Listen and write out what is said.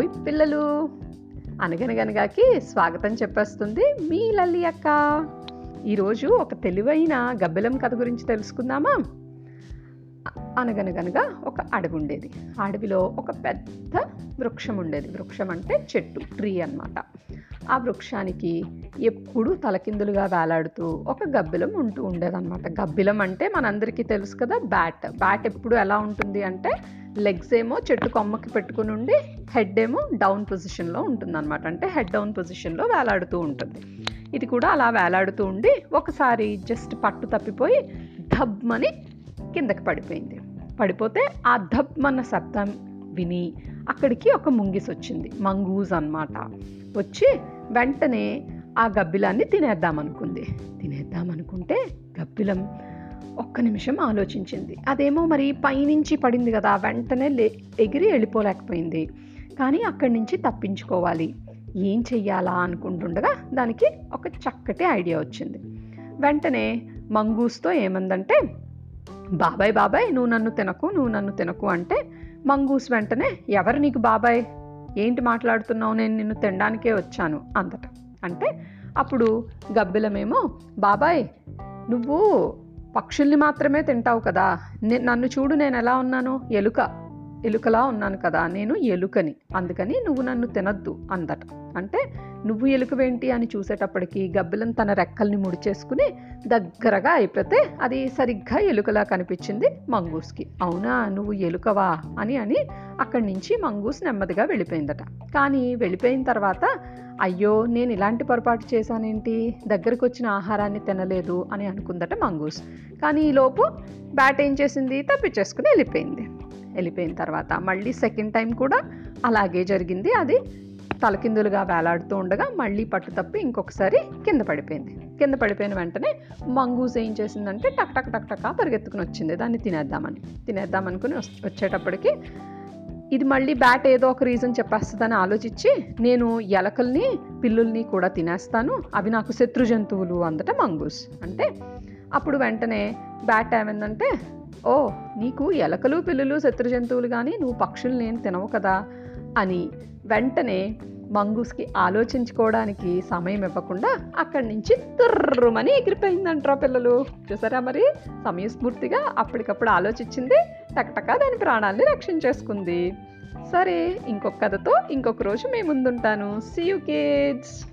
ఓయ్ పిల్లలు. అనగనగనగాకి స్వాగతం చెప్పేస్తుంది మీ లల్లి అక్క. ఈరోజు ఒక తెలివైన గబ్బెలం కథ గురించి తెలుసుకుందామా? అనగనగనగా ఒక అడవి ఉండేది. అడవిలో ఒక పెద్ద వృక్షం ఉండేది. వృక్షం అంటే చెట్టు ట్రీ అన్నమాట. ఆ వృక్షానికి ఎప్పుడూ తలకిందులుగా వేలాడుతూ ఒక గబ్బిలం ఉంటూ ఉండేదన్నమాట. గబ్బిలం అంటే మనందరికీ తెలుసు కదా బ్యాట్. బ్యాట్ ఎప్పుడు ఎలా ఉంటుంది అంటే లెగ్స్ ఏమో చెట్టు కొమ్మకి పెట్టుకుని ఉండి హెడ్ ఏమో డౌన్ పొజిషన్లో ఉంటుందన్నమాట. అంటే హెడ్ డౌన్ పొజిషన్లో వేలాడుతూ ఉంటుంది. ఇది కూడా అలా వేలాడుతూ ఉండి ఒకసారి జస్ట్ పట్టు తప్పిపోయి ధబ్మని కిందకి పడిపోయింది. పడిపోతే ఆ ధబ్మన్న శబ్దం విని అక్కడికి ఒక ముంగిస్ వచ్చింది. మంగూజ్ అన్నమాట. వచ్చి వెంటనే ఆ గబ్బిలాన్ని తినేద్దామనుకుంది. తినేద్దామనుకుంటే గబ్బిలం ఒక్క నిమిషం ఆలోచించింది. అదేమో మరి పైనుంచి పడింది కదా వెంటనే లే ఎగిరి వెళ్ళిపోలేకపోయింది. కానీ అక్కడి నుంచి తప్పించుకోవాలి. ఏం చెయ్యాలా అనుకుంటుండగా దానికి ఒక చక్కటి ఐడియా వచ్చింది. వెంటనే మంగూస్తో ఏమందంటే బాబాయ్ బాబాయ్ నువ్వు నన్ను తినకు నువ్వు నన్ను తినకు అంటే మంగూస్ వెంటనే ఎవరు నీకు బాబాయ్? ఏంటి మాట్లాడుతున్నావు? నేను నిన్ను తినడానికే వచ్చాను అందట అంటే అప్పుడు గబ్బిలమేమో బాబాయ్ నువ్వు పక్షుల్ని మాత్రమే తింటావు కదా. నన్ను చూడు నేను ఎలా ఉన్నాను. ఎలుక. ఎలుకలా ఉన్నాను కదా. నేను ఎలుకని. అందుకని నువ్వు నన్ను తినద్దు అందట. అంటే నువ్వు ఎలుకవేంటి అని చూసేటప్పటికి గబ్బిలం తన రెక్కల్ని ముడిచేసుకుని దగ్గరగా అయిపోతే అది సరిగ్గా ఎలుకలా కనిపించింది మంగూస్కి. అవునా నువ్వు ఎలుకవా అని అని అక్కడి నుంచి మంగూస్ నెమ్మదిగా వెళ్ళిపోయిందట. కానీ వెళ్ళిపోయిన తర్వాత అయ్యో నేను ఇలాంటి పొరపాటు చేశానేంటి? దగ్గరకు వచ్చిన ఆహారాన్ని తినలేదు అని అనుకుందట మంగూస్. కానీ ఈలోపు బ్యాట్ ఏం చేసింది? తప్పించేసుకుని వెళ్ళిపోయింది. వెళ్ళిపోయిన తర్వాత మళ్ళీ సెకండ్ టైం కూడా అలాగే జరిగింది. అది తలకిందులుగా వేలాడుతూ ఉండగా మళ్ళీ పట్టు తప్పి ఇంకొకసారి కింద పడిపోయింది. కింద పడిపోయిన వెంటనే మంగూస్ ఏం చేసిందంటే టక్ టక్ టక్ టక్ పరిగెత్తుకుని వచ్చింది. దాన్ని తినేద్దామని. తినేద్దామనుకుని వచ్చేటప్పటికి ఇది మళ్ళీ బ్యాట్ ఏదో ఒక రీజన్ చెప్పేస్తుందని ఆలోచించి నేను ఎలకల్ని పిల్లుల్ని కూడా తినేస్తాను. అవి నాకు శత్రు జంతువులు అందట మంగూస్. అంటే అప్పుడు వెంటనే బ్యాట్ ఏమైందంటే ఓ నీకు ఎలకలు పిల్లులు శత్రు జంతువులు కానీ నువ్వు పక్షులు నేను తినవు కదా అని వెంటనే మంగూస్కి ఆలోచించుకోవడానికి సమయం ఇవ్వకుండా అక్కడి నుంచి తుర్రుమని ఎగిరిపోయిందంటారా పిల్లలు. చూసారా మరి? సమయస్ఫూర్తిగా అప్పటికప్పుడు ఆలోచించింది. టకటకా దాని ప్రాణాల్ని రక్షించేసుకుంది. సరే ఇంకొక కథతో ఇంకొక రోజు మేము ముందుంటాను. See you kids